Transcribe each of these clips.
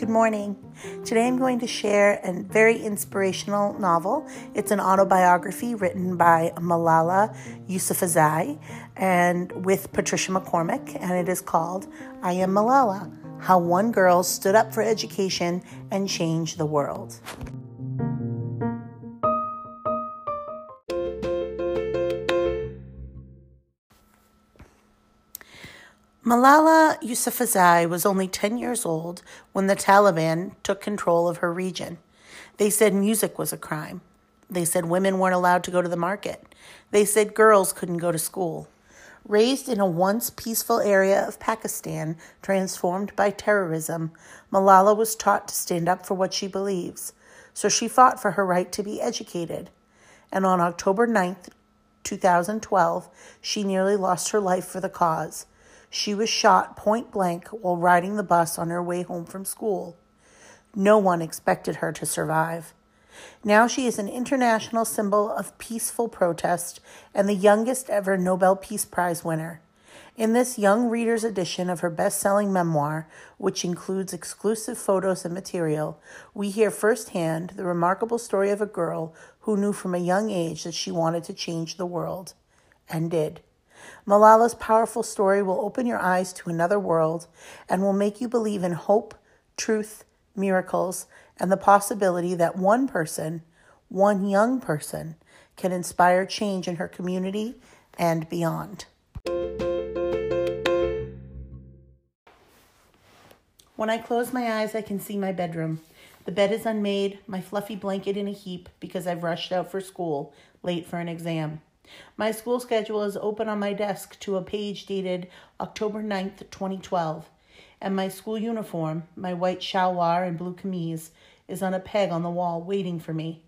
Good morning. Today I'm going to share a very inspirational novel. It's an autobiography written by Malala Yousafzai and with Patricia McCormick, and it is called I Am Malala How One Girl Stood Up for Education and Changed the World. Malala Yousafzai was only 10 years old when the Taliban took control of her region. They said music was a crime. They said women weren't allowed to go to the market. They said girls couldn't go to school. Raised in a once peaceful area of Pakistan transformed by terrorism, Malala was taught to stand up for what she believes. So she fought for her right to be educated. And on October 9th, 2012, she nearly lost her life for the cause. She was shot point blank while riding the bus on her way home from school. No one expected her to survive. Now she is an international symbol of peaceful protest and the youngest ever Nobel Peace Prize winner. In this young reader's edition of her best selling memoir, which includes exclusive photos and material, we hear firsthand the remarkable story of a girl who knew from a young age that she wanted to change the world, and did. Malala's powerful story will open your eyes to another world and will make you believe in hope, truth, miracles, and the possibility that one person, one young person, can inspire change in her community and beyond. When I close my eyes, I can see my bedroom. The bed is unmade, my fluffy blanket in a heap because I've rushed out for school, late for an exam. My school schedule is open on my desk to a page dated October 9th, 2012, and my school uniform, my white shalwar and blue kameez, is on a peg on the wall waiting for me.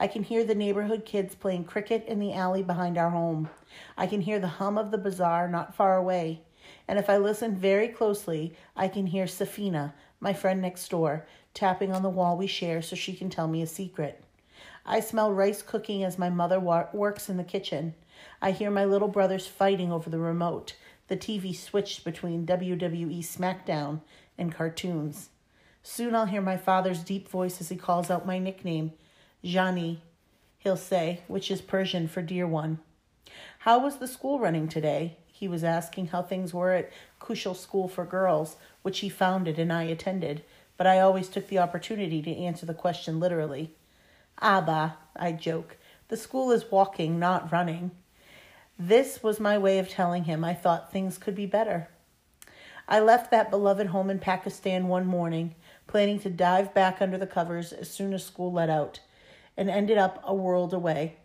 I can hear the neighborhood kids playing cricket in the alley behind our home. I can hear the hum of the bazaar not far away. And if I listen very closely, I can hear Safina, my friend next door, tapping on the wall we share so she can tell me a secret. I smell rice cooking as my mother wa- works in the kitchen. I hear my little brothers fighting over the remote. The TV switched between WWE SmackDown and cartoons. Soon I'll hear my father's deep voice as he calls out my nickname, Jani, he'll say, which is Persian for dear one. How was the school running today? He was asking how things were at Kushal School for Girls, which he founded and I attended, but I always took the opportunity to answer the question literally. Abba, I joke, the school is walking, not running. This was my way of telling him I thought things could be better. I left that beloved home in Pakistan one morning, planning to dive back under the covers as soon as school let out, and ended up a world away.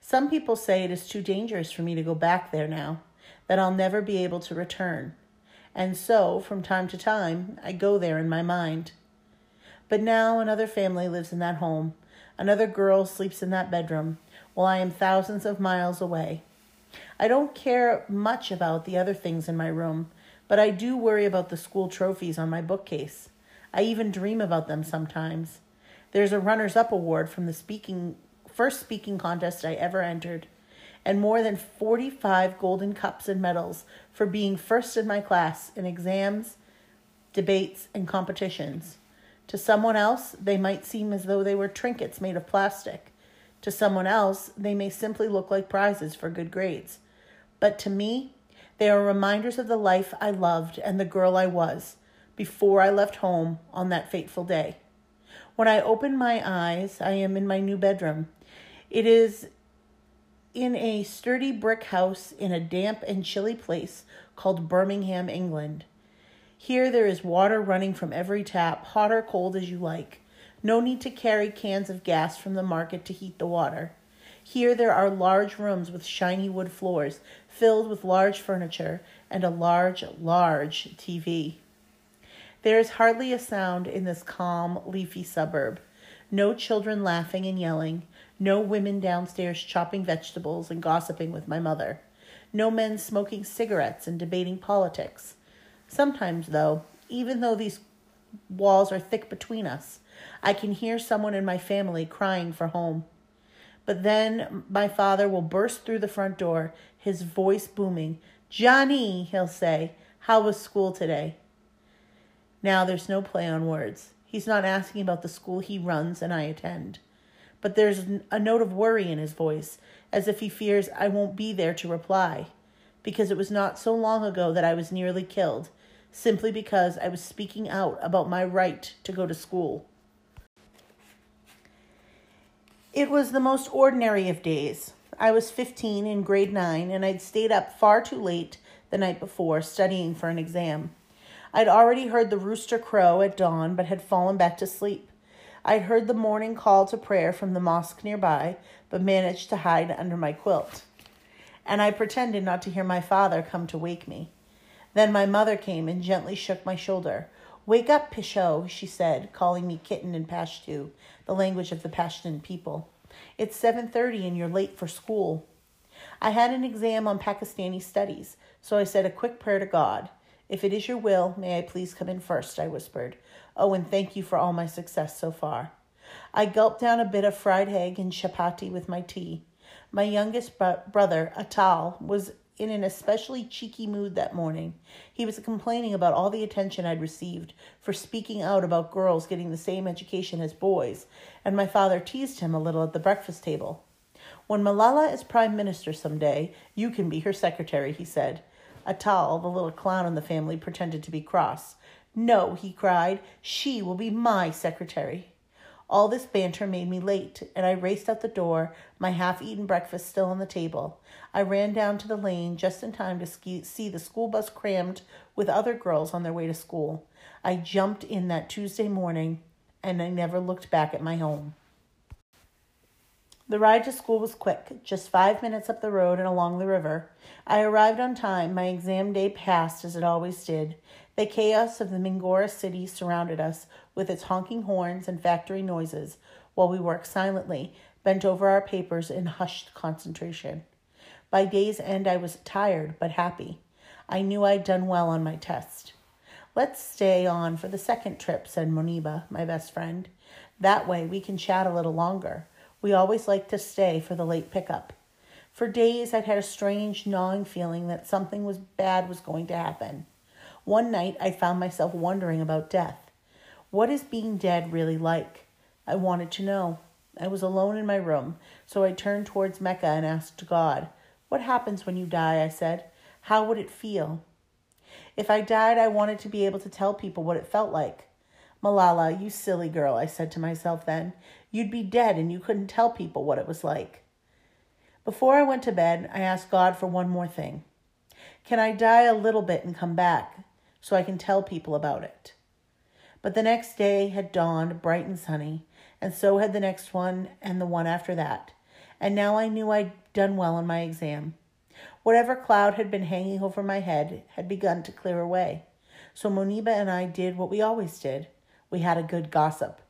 Some people say it is too dangerous for me to go back there now, that I'll never be able to return. And so, from time to time, I go there in my mind. But now another family lives in that home, Another girl sleeps in that bedroom while I am thousands of miles away. I don't care much about the other things in my room, but I do worry about the school trophies on my bookcase. I even dream about them sometimes. There's a runners up award from the speaking first speaking contest I ever entered, and more than 45 golden cups and medals for being first in my class in exams, debates, and competitions. To someone else, they might seem as though they were trinkets made of plastic. To someone else, they may simply look like prizes for good grades. But to me, they are reminders of the life I loved and the girl I was before I left home on that fateful day. When I open my eyes, I am in my new bedroom. It is in a sturdy brick house in a damp and chilly place called Birmingham, England. Here there is water running from every tap, hot or cold as you like. No need to carry cans of gas from the market to heat the water. Here there are large rooms with shiny wood floors, filled with large furniture, and a large, large TV. There is hardly a sound in this calm, leafy suburb. No children laughing and yelling, no women downstairs chopping vegetables and gossiping with my mother, no men smoking cigarettes and debating politics. Sometimes, though, even though these walls are thick between us, I can hear someone in my family crying for home. But then my father will burst through the front door, his voice booming. Jani, he'll say, how was school today? Now there's no play on words. He's not asking about the school he runs and I attend. But there's a note of worry in his voice, as if he fears I won't be there to reply, because it was not so long ago that I was nearly killed, simply because I was speaking out about my right to go to school. It was the most ordinary of days. I was 15 in grade 9, and I'd stayed up far too late the night before studying for an exam. I'd already heard the rooster crow at dawn, but had fallen back to sleep. I'd heard the morning call to prayer from the mosque nearby, but managed to hide under my quilt. And I pretended not to hear my father come to wake me. Then my mother came and gently shook my shoulder. Wake up, Pisho, she said, calling me kitten in Pashtu, the language of the Pashtun people. It's 7:30 and you're late for school. I had an exam on Pakistani studies, so I said a quick prayer to God. If it is your will, may I please come in first, I whispered. Oh, and thank you for all my success so far. I gulped down a bit of fried egg and chapati with my tea. My youngest brother, Atal, was in an especially cheeky mood that morning. He was complaining about all the attention I'd received for speaking out about girls getting the same education as boys, and my father teased him a little at the breakfast table. When Malala is prime minister some day, you can be her secretary, he said. Atal, the little clown in the family, pretended to be cross. No, he cried, she will be my secretary. All this banter made me late, and I raced out the door, my half eaten breakfast still on the table. I ran down to the lane just in time to ski- see the school bus crammed with other girls on their way to school. I jumped in that Tuesday morning, and I never looked back at my home. The ride to school was quick, just five minutes up the road and along the river. I arrived on time. My exam day passed as it always did. The chaos of the Mingora city surrounded us with its honking horns and factory noises while we worked silently, bent over our papers in hushed concentration. By day's end, I was tired but happy. I knew I'd done well on my test. Let's stay on for the second trip, said Moniba, my best friend. That way we can chat a little longer. We always like to stay for the late pickup. For days, I'd had a strange, gnawing feeling that something was bad was going to happen. One night, I found myself wondering about death. What is being dead really like? I wanted to know. I was alone in my room, so I turned towards Mecca and asked God, What happens when you die? I said. How would it feel? If I died, I wanted to be able to tell people what it felt like. Malala, you silly girl, I said to myself then. You'd be dead and you couldn't tell people what it was like. Before I went to bed, I asked God for one more thing. Can I die a little bit and come back so I can tell people about it? But the next day had dawned bright and sunny, and so had the next one and the one after that. And now I knew I'd done well on my exam. Whatever cloud had been hanging over my head had begun to clear away. So Moniba and I did what we always did. We had a good gossip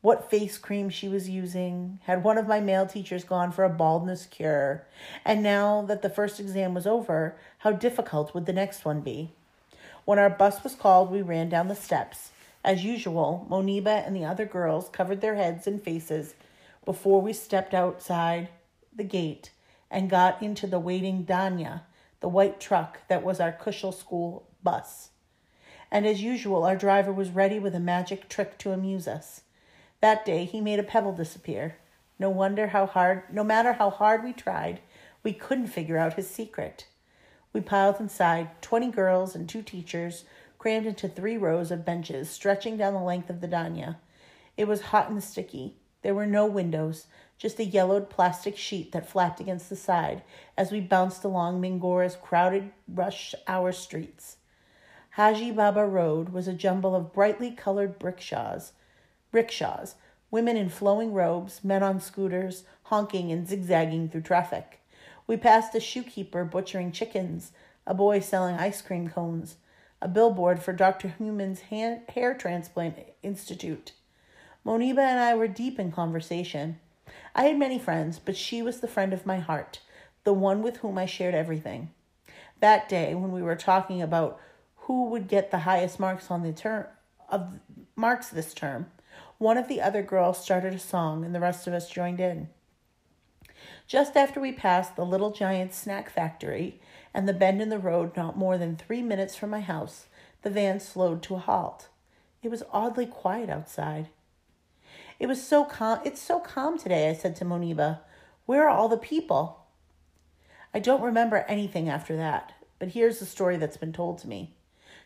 what face cream she was using. Had one of my male teachers gone for a baldness cure? And now that the first exam was over, how difficult would the next one be? When our bus was called, we ran down the steps. As usual, Moniba and the other girls covered their heads and faces before we stepped outside the gate and got into the waiting Danya, the white truck that was our Kushal school bus. And as usual, our driver was ready with a magic trick to amuse us. That day he made a pebble disappear. No wonder how hard, no matter how hard we tried, we couldn't figure out his secret. We piled inside, 20 girls and two teachers, crammed into three rows of benches stretching down the length of the Danya. It was hot and sticky. There were no windows, just a yellowed plastic sheet that flapped against the side as we bounced along Mingora's crowded rush hour streets. Haji Baba Road was a jumble of brightly colored brickshaws rickshaws, women in flowing robes, men on scooters, honking and zigzagging through traffic. We passed a shoekeeper butchering chickens, a boy selling ice cream cones, a billboard for Dr. Human's Hair Transplant Institute. Moniba and I were deep in conversation. I had many friends, but she was the friend of my heart, the one with whom I shared everything. That day, when we were talking about who would get the highest marks on the term of marks this term, one of the other girls started a song, and the rest of us joined in. Just after we passed the Little Giant Snack Factory and the bend in the road not more than three minutes from my house, the van slowed to a halt. It was oddly quiet outside. It was so calm. It's so calm today, I said to Moniba. Where are all the people? I don't remember anything after that, but here's the story that's been told to me.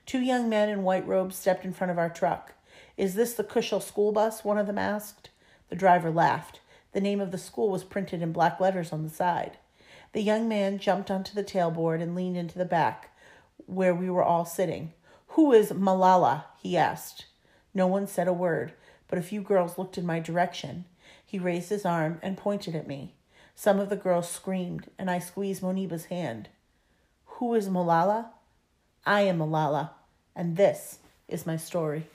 Two young men in white robes stepped in front of our truck. Is this the Kushal school bus? One of them asked. The driver laughed. The name of the school was printed in black letters on the side. The young man jumped onto the tailboard and leaned into the back, where we were all sitting. Who is Malala? he asked. No one said a word, but a few girls looked in my direction. He raised his arm and pointed at me. Some of the girls screamed, and I squeezed Moniba's hand. Who is Malala? I am Malala, and this is my story.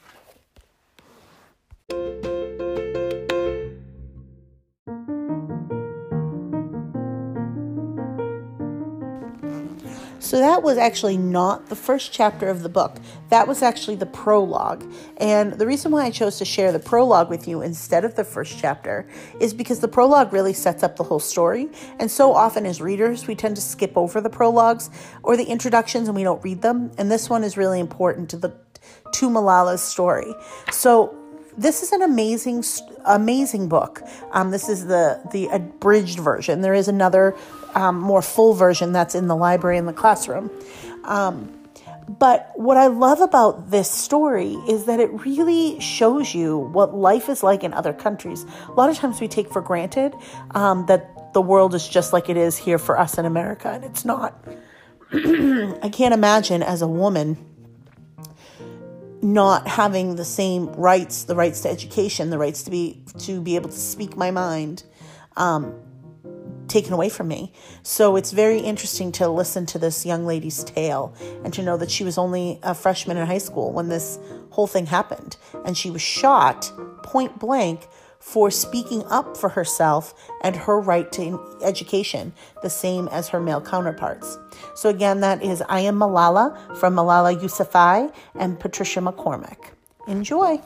So that was actually not the first chapter of the book. That was actually the prologue. And the reason why I chose to share the prologue with you instead of the first chapter is because the prologue really sets up the whole story. And so often as readers, we tend to skip over the prologues or the introductions and we don't read them. And this one is really important to the to Malala's story. So this is an amazing amazing book um, this is the the abridged version there is another um, more full version that's in the library in the classroom. Um, but what i love about this story is that it really shows you what life is like in other countries. A lot of times we take for granted um, that the world is just like it is here for us in america and it's not. I can't imagine as a woman not having the same rights, the rights to education, the rights to be to be able to speak my mind, um, taken away from me. So it's very interesting to listen to this young lady's tale and to know that she was only a freshman in high school when this whole thing happened, and she was shot point blank for speaking up for herself and her right to education, the same as her male counterparts. So, again, that is I Am Malala from Malala Yousafzai and Patricia McCormick. Enjoy.